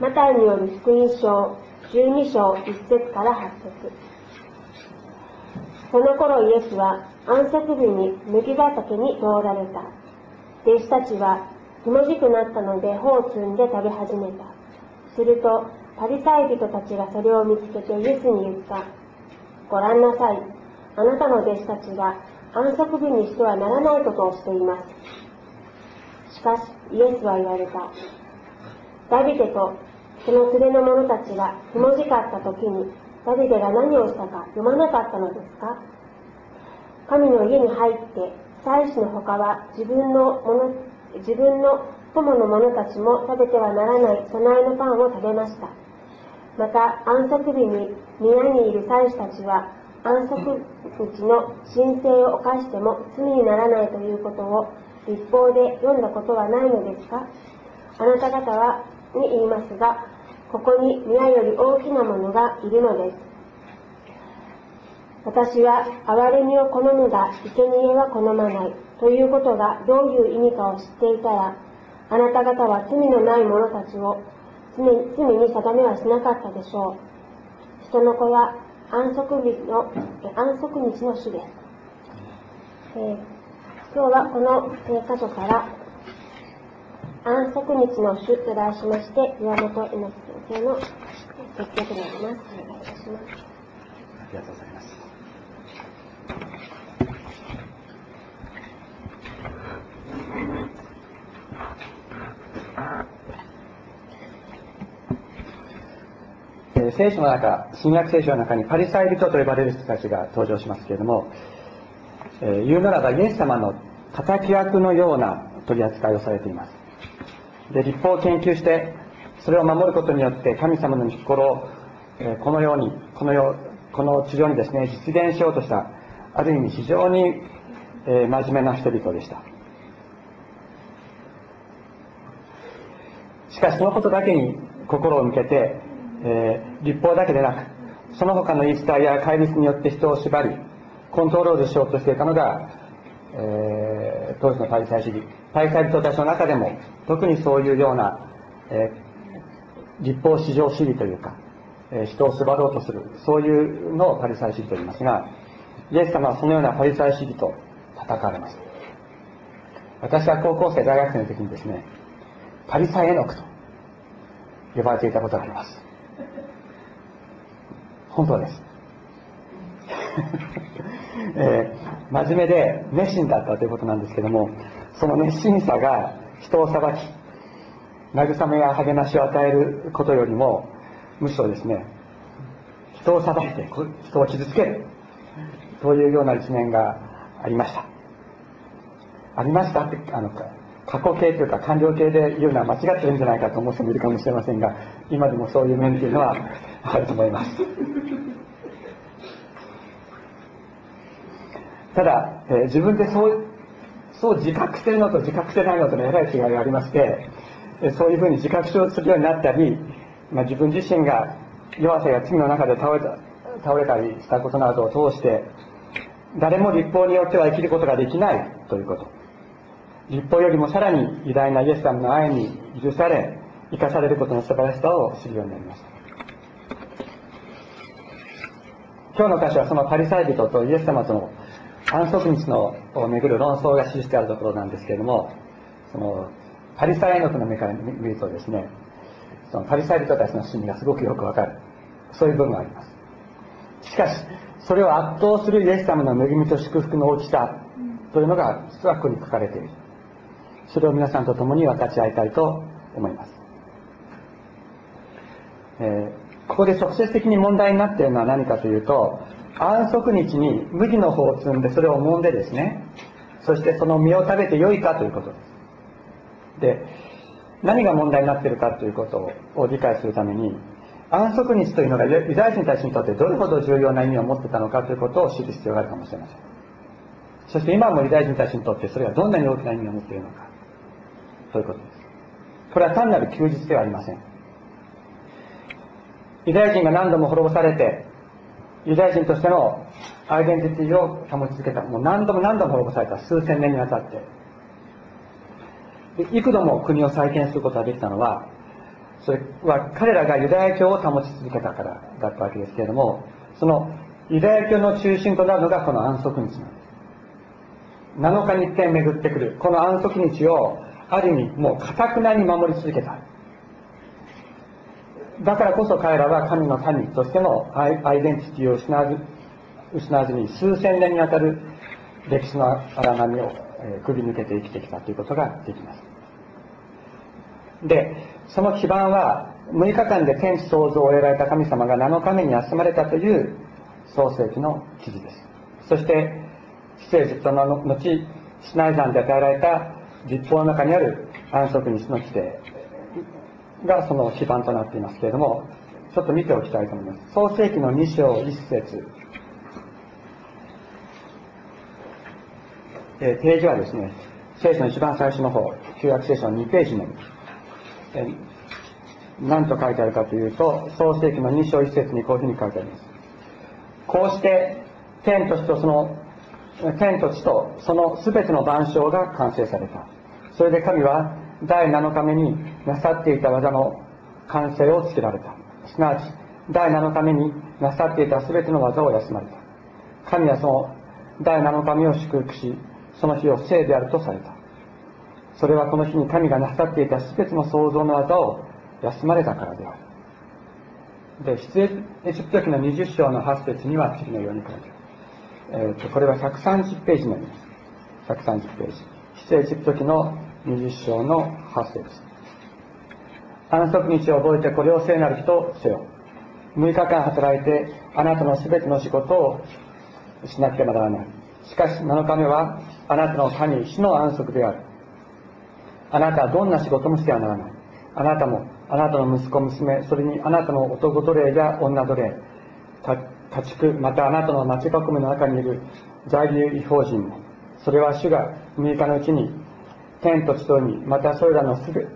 マタイによる福音書12章1節から8節その頃イエスは安息日に麦畑に通られた。弟子たちはひもじくなったので穂を摘んで食べ始めた。すると、パリサイ人たちがそれを見つけてイエスに言った。ご覧なさい。あなたの弟子たちが安息日にしてはならないことをしています。しかし、イエスは言われた。ダビデとその連れの者たちがひもじかった時に、ダビデが何をしたか読まなかったのですか？神の家に入って、祭司の他は自分のもの自分の友の者たちも食べてはならない備えのパンを食べました。また、安息日に宮にいる祭司たちは、安息日の神聖を犯しても罪にならないということを立法で読んだことはないのですか？あなた方は、に言いますが、ここに宮より大きなものがいるのです。私は憐れみを好むが生贄は好まない。ということがどういう意味かを知っていたらあなた方は罪のない者たちを罪に定めはしなかったでしょう。人の子は安息日の安息日の主です、えー、今日はこの箇所から安息日の主と題しまして岩本猪木先生の説教となりますお願いいたしますありがとうございます聖書の中、新約聖書の中にパリサイ人と呼ばれる人たちが登場しますけれども、えー、言うならばイエス様の敵役のような取り扱いをされています。で、立法を研究して、それを守ることによって神様の御心を、え、このように、この世、この地上にですね、実現しようとした、ある意味非常に、え、真面目な人々でした。しかしそのことだけに心を向けて、え、立法だけでなく、その他の言い伝えや戒律によって人を縛り、コントロールしようとしていたのが、えー、当時のパリサイ主義。パリサイ人たちの中でも、特にそういうような、えー、立法至上主義というか、えー、人を縛ろうとする、そういうのをパリサイ主義と言いますが、イエス様はそのようなパリサイ主義と戦われました。私は高校生、大学生の時にですね、パリサイエノクと呼ばれていたことがあります。本当です。えー、真面目で熱心だったということなんですけども、その熱心さが人を裁き、慰めや励ましを与えることよりも、むしろですね、人を裁いて、人を傷つける、というような一面がありました。ありましたって、あの、過去形というか完了形で言うのは間違ってるんじゃないかと思う人もいるかもしれませんが、今でもそういう面っていうのはあると思います。ただ、えー、自分でそうそう自覚してるのと自覚してないのとのえらい違いがありまして、そういうふうに自覚するようになったり、まあ、自分自身が弱さや罪の中で倒れた倒れたりしたことなどを通して誰も立法によっては生きることができないということ。立法よりもさらに偉大なイエス様の愛に許され生かされることの素晴らしさを知るようになりました。今日の箇所はそのパリサイ人とイエス様との安息日のをめぐる論争が記してあるところなんですけれどもそのパリサイの目から見るとですねそのパリサイ人たちの心理がすごくよくわかるそういう部分がありますしかしそれを圧倒するイエス様の恵みと祝福の大きさというのが実はここに書かれているそれを皆さんと共に分かち合いたいと思います、えー、ここで直接的に問題になっているのは何かというと安息日に麦の方を摘んでそれを揉んでですねそしてその実を食べてよいかということです。で何が問題になっているかということを理解するために安息日というのがユダヤ人たちにとってどれほど重要な意味を持ってたのかということを知る必要があるかもしれません。そして今もユダヤ人たちにとってそれがどんなに大きな意味を持っているのかということです。これは単なる休日ではありません。ユダヤ人が何度も滅ぼされてユダヤ人としてのアイデンティティを保ち続けた。もう何度も何度も滅ぼされた数千年にわたって。幾度も国を再建することができたのはそれは彼らがユダヤ教を保ち続けたからだったわけですけれどもそのユダヤ教の中心となるのがこの安息日なんです。7日に一遍巡ってくるこの安息日をある意味もうかたくなに守り続けた。だからこそ彼らは神の民としてのアイデンティティを失わず失わずに数千年にわたる歴史の荒波をくぐり抜けて生きてきたということができます。でその基盤は6日間で天地創造を得られた神様が7日目に休まれたという創世記の記事です。そして出エジプトの後シナイ山で与えられた立法の中にある安息日の規定。がその基盤となっていますけれどもちょっと見ておきたいと思います。創世記の2章1節。えページはですね聖書の一番最初の方旧約聖書の2ページになりますえ何と書いてあるかというと創世記の2章1節にこういうふうに書いてあります。こうして天と地とその天と地とその全ての万象が完成された。それで神は第7日目になさっていた技の完成をつけられた。すなわち第7日目になさっていた全ての技を休まれた。神はその第7日目を祝福しその日を聖であるとされた。それはこの日に神がなさっていた全ての創造の技を休まれたからである。で出エジプト記の20章の8節には次のように書いてある、えーと、これは130ページになります。130ページ。出エジプト記の20章の8節。安息日を覚えてこれを聖なる日とせよ。6日間働いてあなたの全ての仕事をしなければならない。しかし7日目はあなたの神主の安息である。あなたはどんな仕事もしてはならない。あなたもあなたの息子娘それにあなたの男奴隷や女奴隷。家畜またあなたの町囲みの中にいる在留違法人も。それは主が6日のうちに天と地とにまたそれらのすべ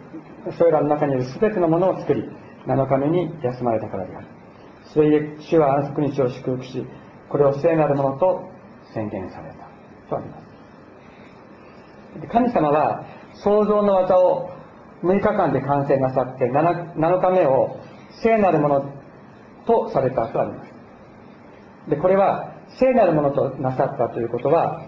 それらの中にいる全てのものを作り7日目に休まれたからである。それゆえ主は安息日を祝福しこれを聖なるものと宣言された。とあります。神様は創造の技を6日間で完成なさって 7, 7日目を聖なるものとされたとあります。でこれは聖なるものとなさったということは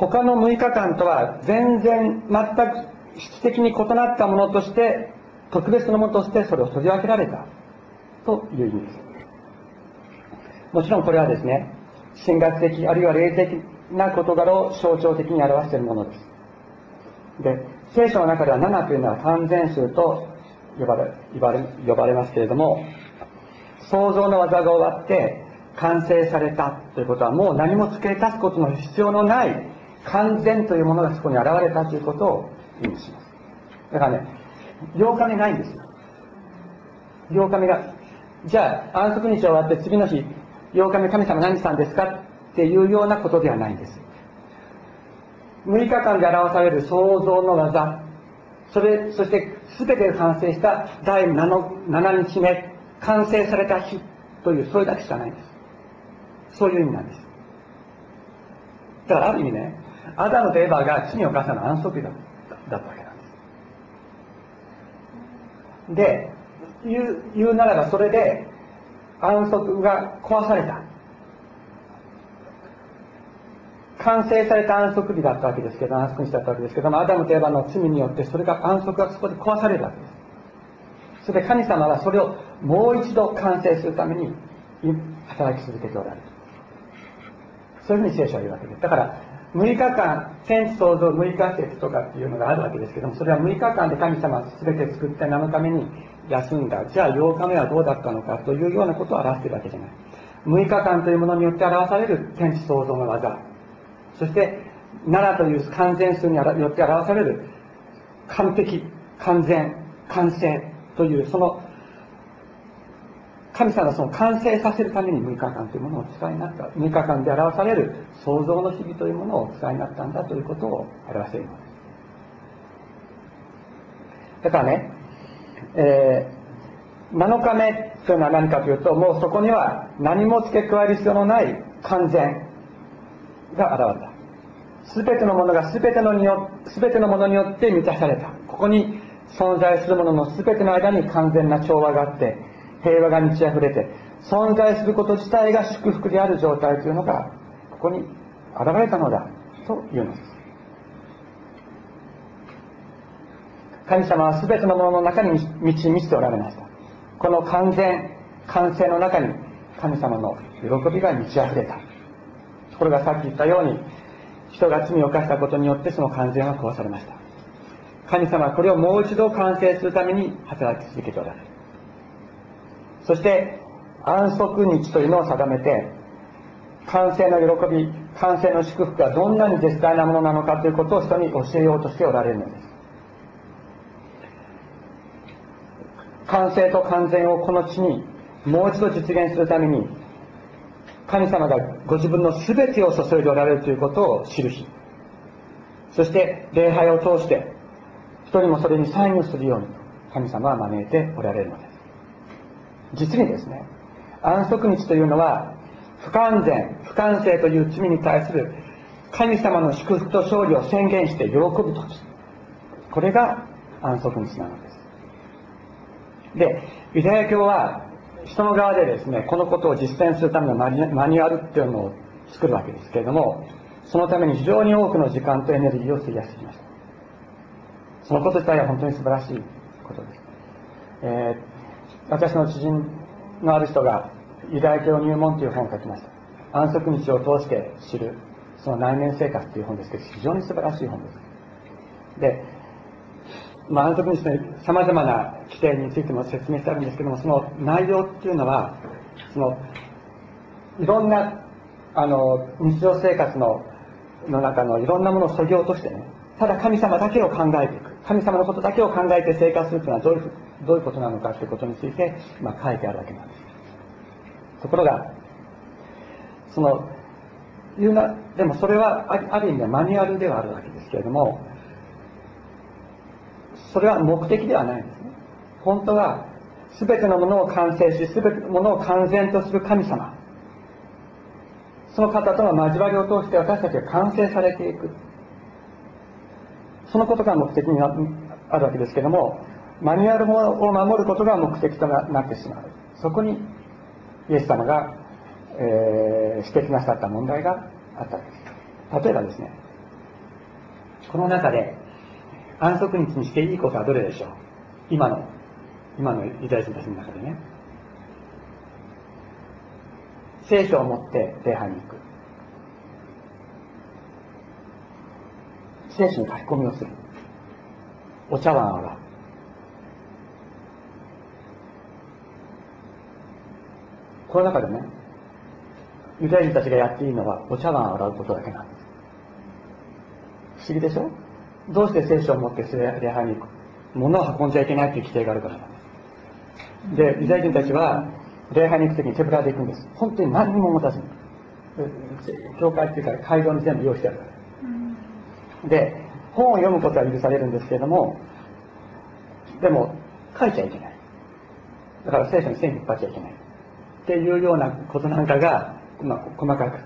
他の6日間とは全然全く質的に異なったものとして特別なものとしてそれを取り分けられたという意味です。もちろんこれはですね神学的あるいは霊的な事柄を象徴的に表しているものです。で聖書の中では7というのは完全数と呼ばれ呼ばれ呼ばれますけれども創造の技が終わって完成されたということはもう何も付け足すことの必要のない完全というものがそこに現れたということを意味します。だからね8日目ないんですよ。8日目がじゃあ安息日終わって次の日8日目神様何したんですかっていうようなことではないんです。6日間で表される創造の技それそして全て完成した第 7, 7日目完成された日というそれだけしかないんです。そういう意味なんです。だからある意味ねアダムとエヴァが罪を犯したのは安息日だったわけなんですで言ううならばそれで安息が壊された完成された安息日だったわけですけど、安息日だったわけですけども、アダムとエヴァの罪によって、それが安息がそこで壊されるわけです。それで神様はそれをもう一度完成するために働き続けておられる。そういうふうに聖書は言うわけです。だから、6日間、天地創造6日節とかっていうのがあるわけですけども、それは6日間で神様は全て作って7日目に休んだ。じゃあ8日目はどうだったのかというようなことを表しているわけじゃない。6日間というものによって表される天地創造の技。そして7という完全数によって表される完璧完全完成というその神様はその完成させるために6日間というものを使いになった6日間で表される創造の日々というものを使いになったんだということを表しています。だからね、えー、7日目というのは何かというともうそこには何も付け加える必要のない完全が現れた。全てのものが全てのによ全てのものによって満たされた。ここに存在するものの全ての間に完全な調和があって平和が満ち溢れて存在すること自体が祝福である状態というのがここに現れたのだというのです。神様は全てのものの中に満ち満ちておられました。この完全完成の中に神様の喜びが満ち溢れた。ところがさっき言ったように人が罪を犯したことによってその完全は壊されました。神様はこれをもう一度完成するために働き続けておられる。そして安息日というのを定めて完成の喜び完成の祝福がどんなに絶大なものなのかということを人に教えようとしておられるのです。完成と完全をこの地にもう一度実現するために神様がご自分の全てを注いでおられるということを知る日。そして礼拝を通して人もそれにサインをするように神様は招いておられるのです。実にですね安息日というのは不完全不完成という罪に対する神様の祝福と勝利を宣言して喜ぶ時。これが安息日なのです。でユダヤ教は人の側でですねこのことを実践するためのマニュアルっていうのを作るわけですけれどもそのために非常に多くの時間とエネルギーを費やしてきました。そのこと自体は本当に素晴らしいことです、えー、私の知人のある人がユダヤ教入門という本を書きました。安息日を通して知るその内面生活という本ですけど非常に素晴らしい本です。で、まあ、安息日のさまざまな規定についても説明してあるんですけどもその内容っていうのはそのいろんなあの日常生活のの中のいろんなものをそぎ落としてねただ神様だけを考えていく。神様のことだけを考えて生活するというのはどういうどういうことなのかということについて、まあ、書いてあるわけなんです。ところがそのいうなでもそれはある意味ではマニュアルではあるわけですけれどもそれは目的ではないんですね。本当は全てのものを完成し全てのものを完全とする神様。その方との交わりを通して私たちが完成されていく。そのことが目的にあるわけですけどもマニュアルを守ることが目的となってしまう。そこにイエス様が、えー、指摘なさった問題があったわけです。例えばですねこの中で安息日にしていいことはどれでしょう？今の今のユダヤ人たちの中でね。聖書を持って礼拝に行く。聖書に書き込みをする。お茶碗を洗う。この中でねユダヤ人たちがやっていいのはお茶碗を洗うことだけなんです。不思議でしょ？どうして聖書を持って礼拝に行く？物を運んじゃいけないっていう規定があるからなんです。でユダヤ人たちは礼拝に行く時に手ぶらで行くんです。本当に何にも持たずに。教会っていうか会場に全部用意してあるから。で本を読むことは許されるんですけれどもでも書いちゃいけない。だから聖書に線引っ張っちゃいけないっていうようなことなんかが、まあ、細かく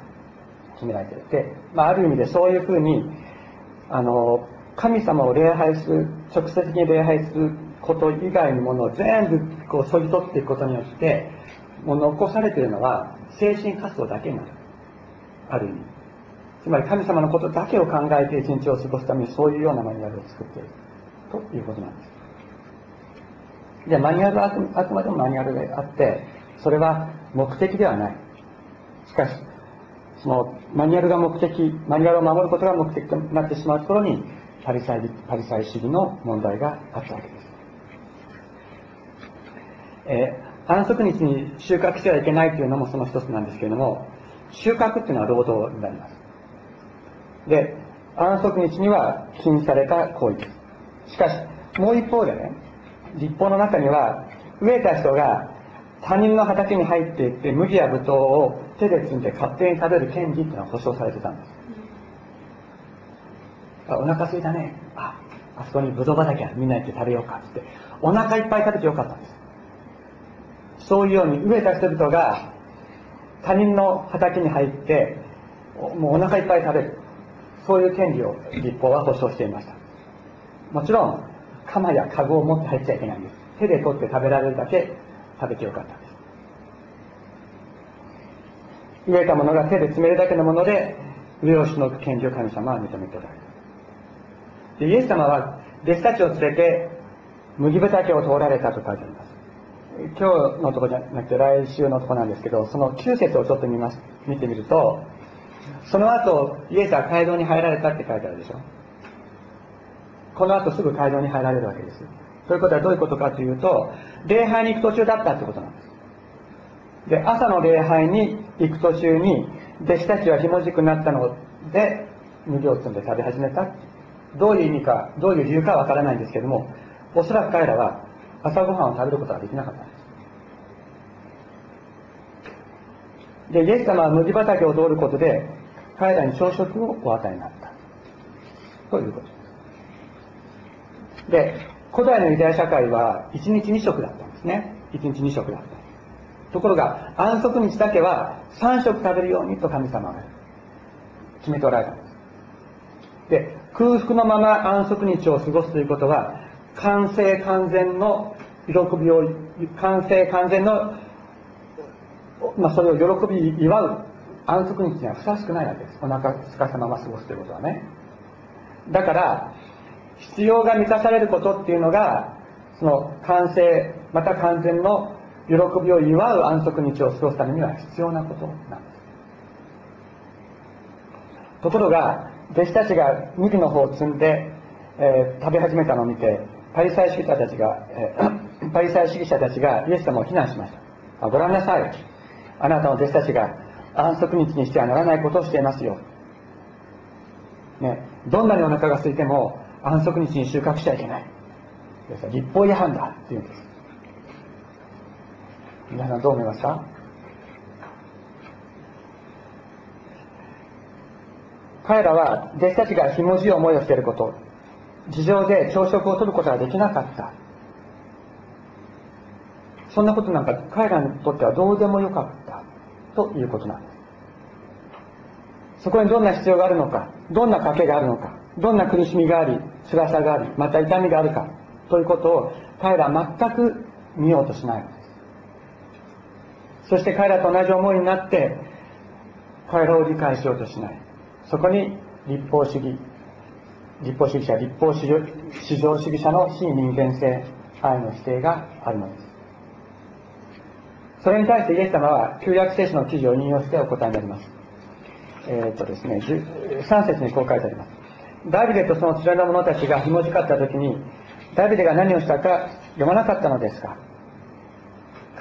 決められていて、まあ、ある意味でそういうふうにあの神様を礼拝する直接的に礼拝すること以外のものを全部こうそぎ取っていくことによってもう残されているのは精神活動だけになる。ある意味。つまり神様のことだけを考えて一日を過ごすためにそういうようなマニュアルを作っている。ということなんです。でマニュアルはあくまでもマニュアルであってそれは目的ではない。しかしそのマニュアルが目的マニュアルを守ることが目的となってしまうところにパリサイパリサイ主義の問題があったわけです、えー、安息日に収穫してはいけないというのもその一つなんですけれども収穫っていうのは労働になります。で安息日には禁止された行為です。しかしもう一方でね立法の中には植えた人が他人の畑に入っていって麦や豚を手で摘んで勝手に食べる権利っていうのは保障されてたんです。お腹すいたね。ああそこにブドウ畑ある。みんな行って食べようかって。お腹いっぱい食べてよかったんです。そういうように植えた人々が他人の畑に入ってもうお腹いっぱい食べる。そういう権利を立法は保障していました。もちろん鎌や籠を持って入っちゃいけないんです。手で取って食べられるだけ食べてよかった。んです植えたものが手で詰めるだけのもので上をしのぐ権利を神様は認めておられる。でイエス様は弟子たちを連れて麦畑を通られたと書いてあります。今日のとこじゃなくて来週のとこなんですけどその9節をちょっと見ます。見てみるとその後イエスは街道に入られたって書いてあるでしょ。この後すぐ街道に入られるわけですということはどういうことかというと礼拝に行く途中だったってことなんです。で朝の礼拝に行く途中に弟子たちはひもじくなったので麦を摘んで食べ始めた。どういう意味かどういう理由かわからないんですけどもおそらく彼らは朝ごはんを食べることができなかったんです。でイエス様は麦畑を通ることで彼らに朝食をお与えになった。ということです。で古代のユダヤ社会は1日2食だったんですね。1日2食だった。ところが安息日だけは3食食べるようにと神様が決めておられたんです。で空腹のまま安息日を過ごすということは完成完全の喜びを完成完全の、まあ、それを喜び祝う安息日にはふさわしくないわけです。お腹すかしたまま過ごすということはね。だから必要が満たされることっていうのがその完成また完全の喜びを祝う安息日を過ごすためには必要なことなんです。ところが弟子たちが麦の方を摘んで、えー、食べ始めたのを見てパリサイ主義者たちが、えー、パリサイ主義者たちがイエス様を非難しました。ご覧なさい。あなたの弟子たちが安息日にしてはならないことをしていますよ、ね、どんなにお腹が空いても安息日に収穫しちゃいけない。立法違反だっていうんです。皆さんどう思いますか？彼らは弟子たちがひもじい思いをしていること事情で朝食を取ることができなかった。そんなことなんか彼らにとってはどうでもよかった。ということなんです。そこにどんな必要があるのかどんな賭けがあるのかどんな苦しみがあり辛さがありまた痛みがあるかということを彼らは全く見ようとしない。そして彼らと同じ思いになって彼らを理解しようとしない。そこに立法主義立法主義者立法至上主義者の非人間性愛の否定があるのです。それに対してイエス様は旧約聖書の記事を引用してお答えになります。えー、っとですね3節にこう書いてあります。ダビデとその連れの者たちがひもじかった時にダビデが何をしたか読まなかったのですか？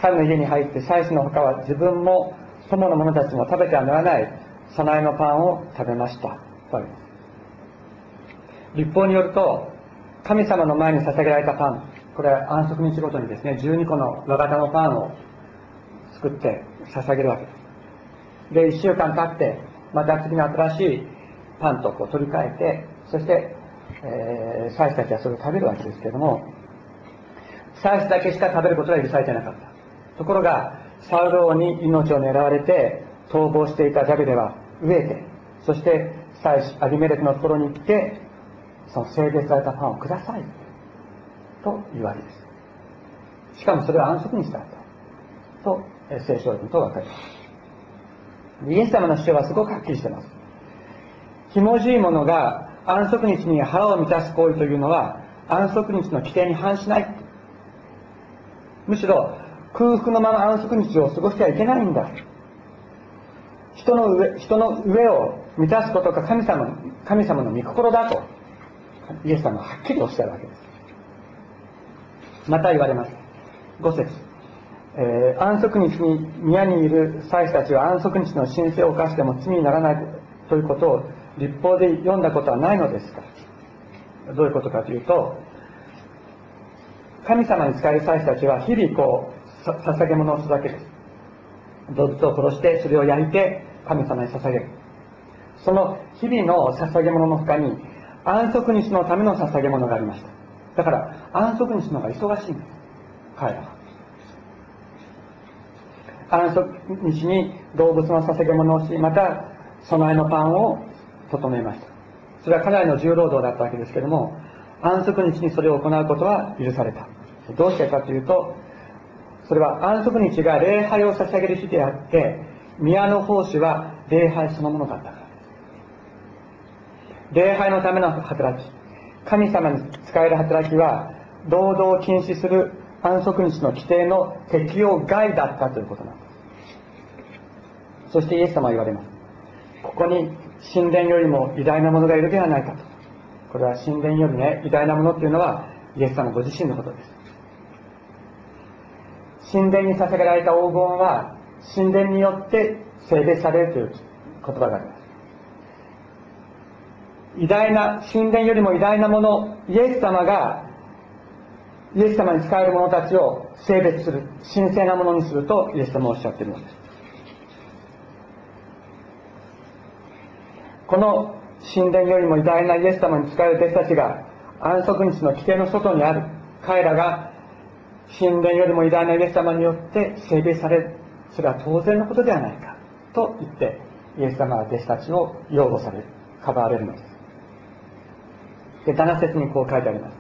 彼の家に入って祭司の他は自分も友の者たちも食べてはならない備えのパンを食べました。とあります立法によると神様の前に捧げられたパンこれは安息日ごとにですね12個の和型のパンを作って捧げるわけ。ですで1週間経ってまた次の新しいパンとこう取り替えてそして、えー、祭司たちはそれを食べるわけですけれども祭司だけしか食べることが許されてなかった。ところがサウロ王に命を狙われて逃亡していたダビデは飢えてそして祭司アビメレクのところに行ってその聖別されたパンをくださいと言われです。しかもそれは安息日だった。と聖書を読むと分かります。イエス様の主張はすごくはっきりしてます。ひもじいものが安息日に腹を満たす行為というのは安息日の規定に反しない。むしろ空腹のまま安息日を過ごしてはいけないんだ。人の上人の上を満たすことが神様神様の御心だとイエス様ははっきりおっしゃるわけです。また言われます。5節、えー、安息日に宮にいる祭司たちは安息日の神聖を犯しても罪にならないということを立法で読んだことはないのですか？どういうことかというと神様に仕える祭司たちは日々こう捧げ物をする。わけです動物を殺してそれを焼いて神様に捧げる。その日々の捧げ物の他に安息日のための捧げ物がありました。だから安息日の方が忙しいんです彼らは。安息日に動物の捧げ物をしまた備えのパンを整えました。それはかなりの重労働だったわけですけども安息日にそれを行うことは許された。どうしてかというとそれは安息日が礼拝を捧げる日であって宮の奉仕は礼拝そのものだったから。礼拝のための働き神様に使える働きは労働を禁止する安息日の規定の適用外だったということなんです。そしてイエス様は言われます。ここに神殿よりも偉大なものがいるではないかと。これは神殿よりね偉大なものっていうのはイエス様ご自身のことです。神殿に捧げられた黄金は神殿によって聖別されるという言葉があります。偉大な神殿よりも偉大なものイエス様がイエス様に仕える者たちを性別する神聖なものにするとイエス様はおっしゃっているのです。この神殿よりも偉大なイエス様に仕える弟子たちが安息日の規定の外にある。彼らが神殿よりも偉大なイエス様によって性別される。それは当然のことではないか。と言ってイエス様は弟子たちを擁護される。かばわれるのです。で7節にこう書いてあります。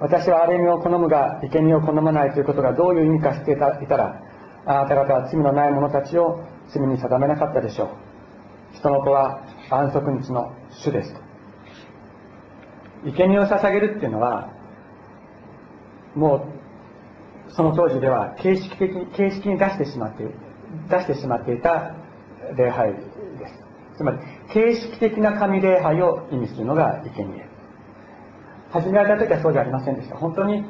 私は荒れみを好むが生贄を好まないということがどういう意味か知っていたらあなた方は罪のない者たちを罪に定めなかったでしょう。人の子は安息日の主ですと。生贄を捧げるっていうのはもうその当時では形式的形式に出してしまって出してしまっていた礼拝です。つまり形式的な神礼拝を意味するのが生贄。始められた時はそうじゃありませんでした。本当に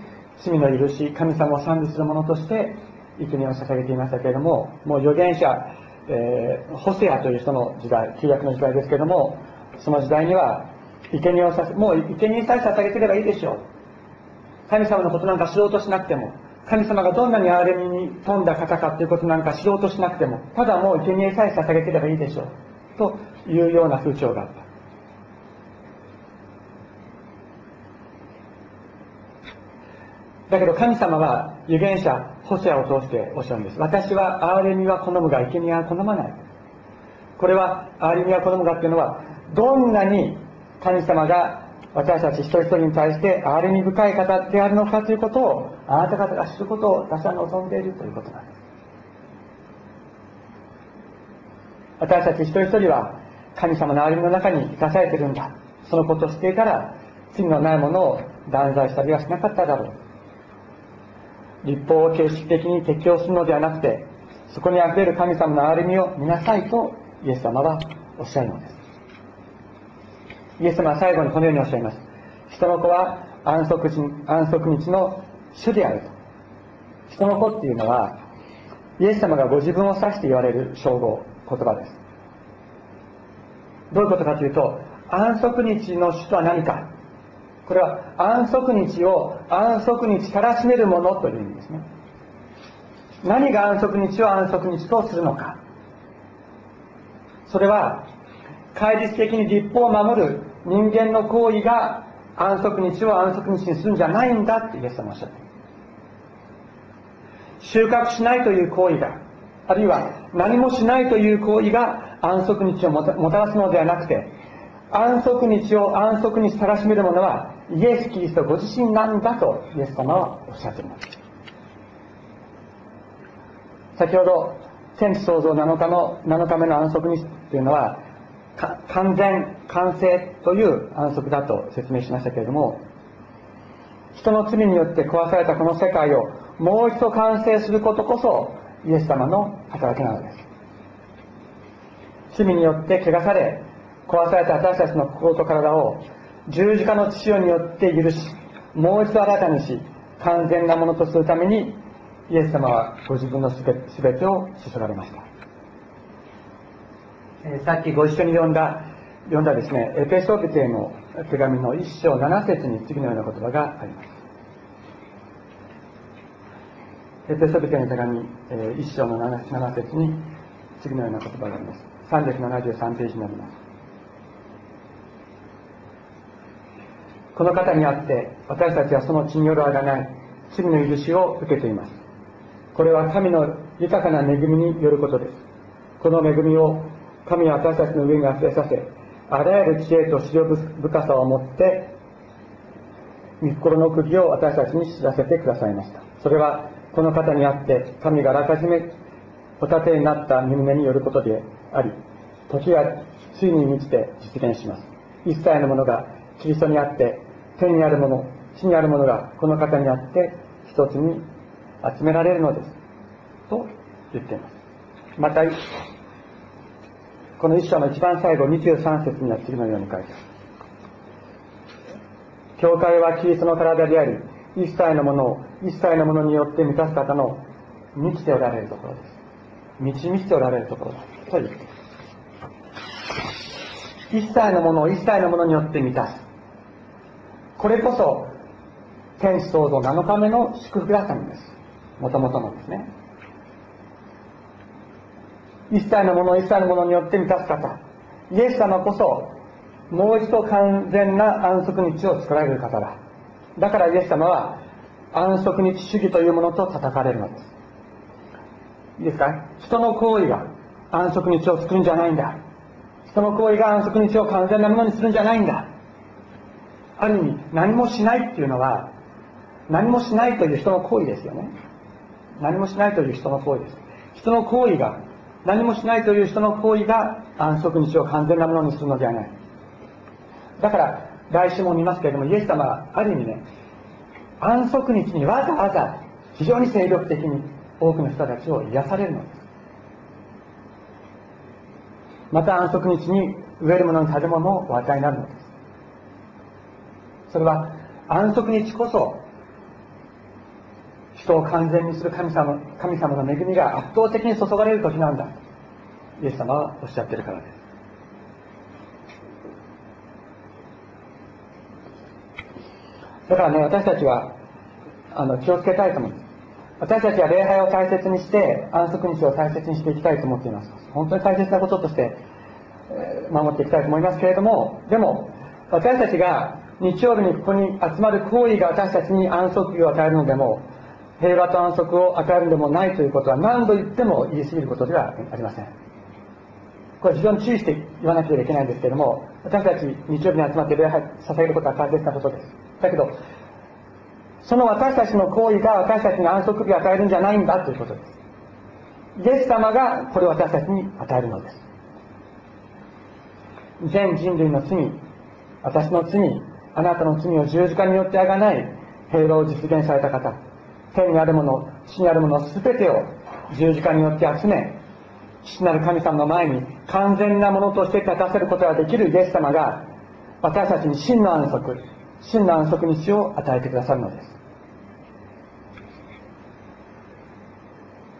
罪の許し神様を賛美するものとして生贄を捧げていましたけれどももう預言者、えー、ホセアという人の時代旧約の時代ですけどもその時代には生贄をさもう生贄さえ捧げてればいいでしょう。神様のことなんか知ろうとしなくても神様がどんなに憐れみに富んだ方かということなんか知ろうとしなくてもただもう生贄さえ捧げてればいいでしょう。というような風潮があった。だけど神様は預言者ホセアを通しておっしゃるんです。私は憐れみは好むが生贄は好まない。これは憐れみは好むがっていうのはどんなに神様が私たち一人一人に対して憐れみ深い方であるのかということをあなた方が知ることを私は望んでいるということなんです。私たち一人一人は神様の憐れみの中に生かされてるんだ。そのことを知っていたら罪のないものを断罪したりはしなかっただろう。立法を形式的に適用するのではなくてそこにあふれる神様の憐れみを見なさいとイエス様はおっしゃるのです。イエス様は最後にこのようにおっしゃいます。人の子は安息日安息日の主であると。人の子っていうのはイエス様がご自分を指して言われる称号言葉です。どういうことかというと安息日の主とは何か。これは安息日を安息日からしめるものという意味ですね。何が安息日を安息日とするのか。それは戒律的に立法を守る人間の行為が安息日を安息日にするんじゃないんだってイエス様おっしゃって収穫しないという行為があるいは何もしないという行為が安息日をもたらすのではなくて安息日を安息日たらしめるものはイエス・キリストご自身なんだとイエス様はおっしゃっています。先ほど天地創造7日の7日目の安息日というのは完全完成という安息だと説明しましたけれども人の罪によって壊されたこの世界をもう一度完成することこそイエス様の働きなのです。罪によって汚され壊された私たちの心と体を十字架の血潮によって許しもう一度新たにし完全なものとするためにイエス様はご自分のすべてを注がれました、えー、さっきご一緒に読んだ読んだですねエペソビテへの手紙の一章七節に次のような言葉がありますエペソビテの手紙、えー、1章の 7, 7節に次のような言葉があります。373ページになります。この方にあって私たちはその血によるあがない罪の許しを受けています。これは神の豊かな恵みによることです。この恵みを神は私たちの上に溢れさせ、あらゆる知恵と思慮深さを持って御心の釘を私たちに知らせてくださいましたそれはこの方にあって神があらかじめお立てになった身によることであり時がついに満ちて実現します一切のものがキリストにあって天にあるもの地にあるものがこの方にあって一つに集められるのです。と言っています。またこの一章の一番最後23節には次のように書いてある。教会はキリストの体であり一切のものを一切のものによって満たす方の満ちておられるところです。満ち満ちておられるところだ。と言っています。一切のものを一切のものによって満たす。これこそ天使創造7日目の祝福だったんです。もともとのですね。一切のもの一切のものによって満たす方イエス様こそもう一度完全な安息日を作られる方だ。だからイエス様は安息日主義というものと叩かれるのです。いいですか？人の行為が安息日を作るんじゃないんだ。人の行為が安息日を完全なものにするんじゃないんだ。ある意味何もしないっていうのは何もしないという人の行為ですよね。何もしないという人の行為です。人の行為が何もしないという人の行為が安息日を完全なものにするのではない。だから来週も見ますけれどもイエス様はある意味ね安息日にわざわざ非常に精力的に多くの人たちを癒されるのです。また安息日に植えるものに食べ物をお与えになるのです。それは安息日こそ人を完全にする神様神様の恵みが圧倒的に注がれる時なんだ。イエス様はおっしゃってるからです。だからね私たちはあの気をつけたいと思います私たちは礼拝を大切にして安息日を大切にしていきたいと思っています。本当に大切なこととして守っていきたいと思いますけれどもでも私たちが日曜日にここに集まる行為が私たちに安息日を与えるのでも平和と安息を与えるのでもないということは何度言っても言い過ぎることではありません。これ非常に注意して言わなければいけないんですけれども私たち日曜日に集まって礼拝捧げることは大切なことです。だけどその私たちの行為が私たちに安息日を与えるんじゃないんだということです。イエス様がこれを私たちに与えるのです。全人類の罪私の罪あなたの罪を十字架によってあがない平和を実現された方。天にあるもの地にあるもの全てを十字架によって集め父なる神様の前に完全なものとして立たせることができるイエス様が私たちに真の安息真の安息日を与えてくださるのです。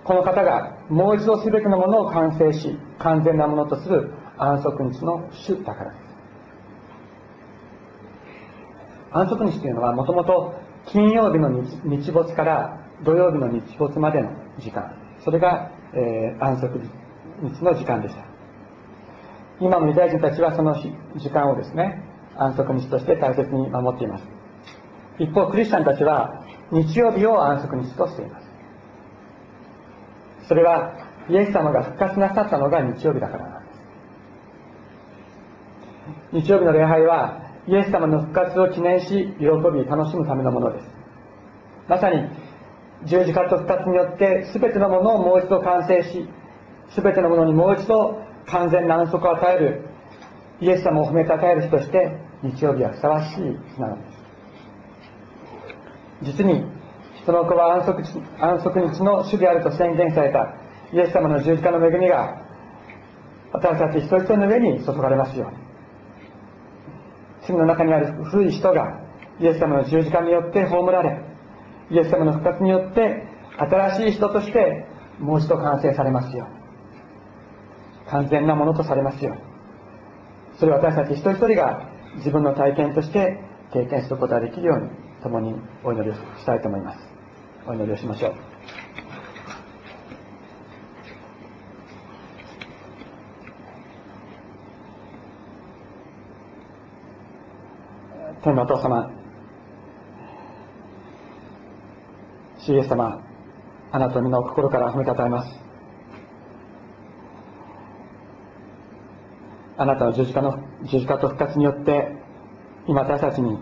この方がもう一度全てのものを完成し完全なものとする安息日の主だからです。安息日というのはもともと金曜日の日没から土曜日の日没までの時間。それが、えー、安息日の時間でした。今のユダヤ人たちはその時間をですね安息日として大切に守っています。一方クリスチャンたちは日曜日を安息日としています。それはイエス様が復活なさったのが日曜日だからなんです。日曜日の礼拝はイエス様の復活を記念し喜び楽しむためのものです。まさに十字架と復活によって全てのものをもう一度完成し全てのものにもう一度完全な安息を与えるイエス様を褒めたたえる日として日曜日はふさわしい日なのです。実に人の子は安息安息日の主であると宣言されたイエス様の十字架の恵みが私たち一人一人の上に注がれますように。罪の中にある古い人がイエス様の十字架によって葬られイエス様の復活によって新しい人としてもう一度完成されますよ。完全なものとされますよ。それを私たち一人一人が自分の体験として経験することができるように共にお祈りをしたいと思います。お祈りをしましょう。天のお父様。主イエス様あなたの皆を心から褒めたたえます。あなたの十字架の十字架と復活によって今私たちに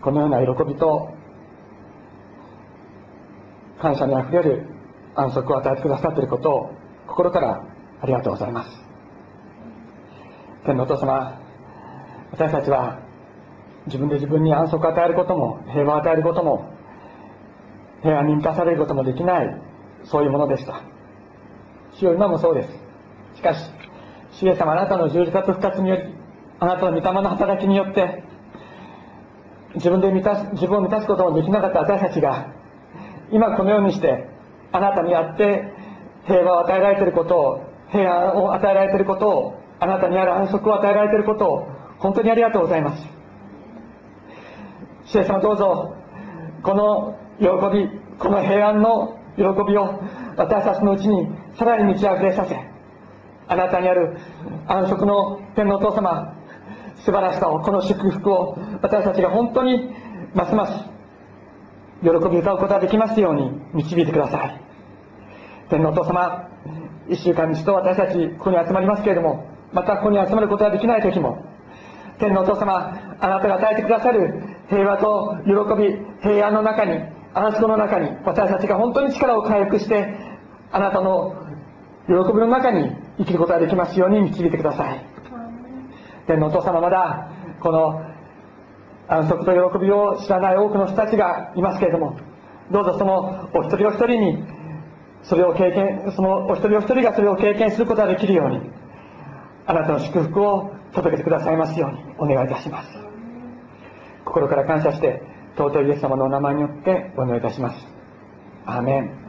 このような喜びと感謝にあふれる安息を与えてくださっていることを心からありがとうございます。天のお父様私たちは自分で自分に安息を与えることも平和を与えることも平安に満たされることもできないそういうものでした。主よ今もそうです。しかし主イエス様あなたの十字架と復活によりあなたの御霊の働きによって自分で満たす自分を満たすこともできなかった。私たちが今このようにしてあなたにあって平和を与えられていることを平安を与えられていることをあなたにある安息を与えられていることを本当にありがとうございます。主イエス様どうぞこの喜びこの平安の喜びを私たちのうちにさらに満ち溢れさせあなたにある安息の天のお父様素晴らしさをこの祝福を私たちが本当にますます喜び歌うことができますように導いてください。天のお父様一週間に一度私たちここに集まりますけれどもまたここに集まることができない時も天のお父様あなたが与えてくださる平和と喜び平安の中に安息の中に私たちが本当に力を回復してあなたの喜びの中に生きることができますように導いてください。天のお父様まだこの安息と喜びを知らない多くの人たちがいますけれどもどうぞそのお一人お一人にそれを経験そのお一人お一人がそれを経験することができるようにあなたの祝福を届けてくださいますようにお願いいたします。心から感謝して尊いイエス様のお名前によってお願いいたします。アーメン。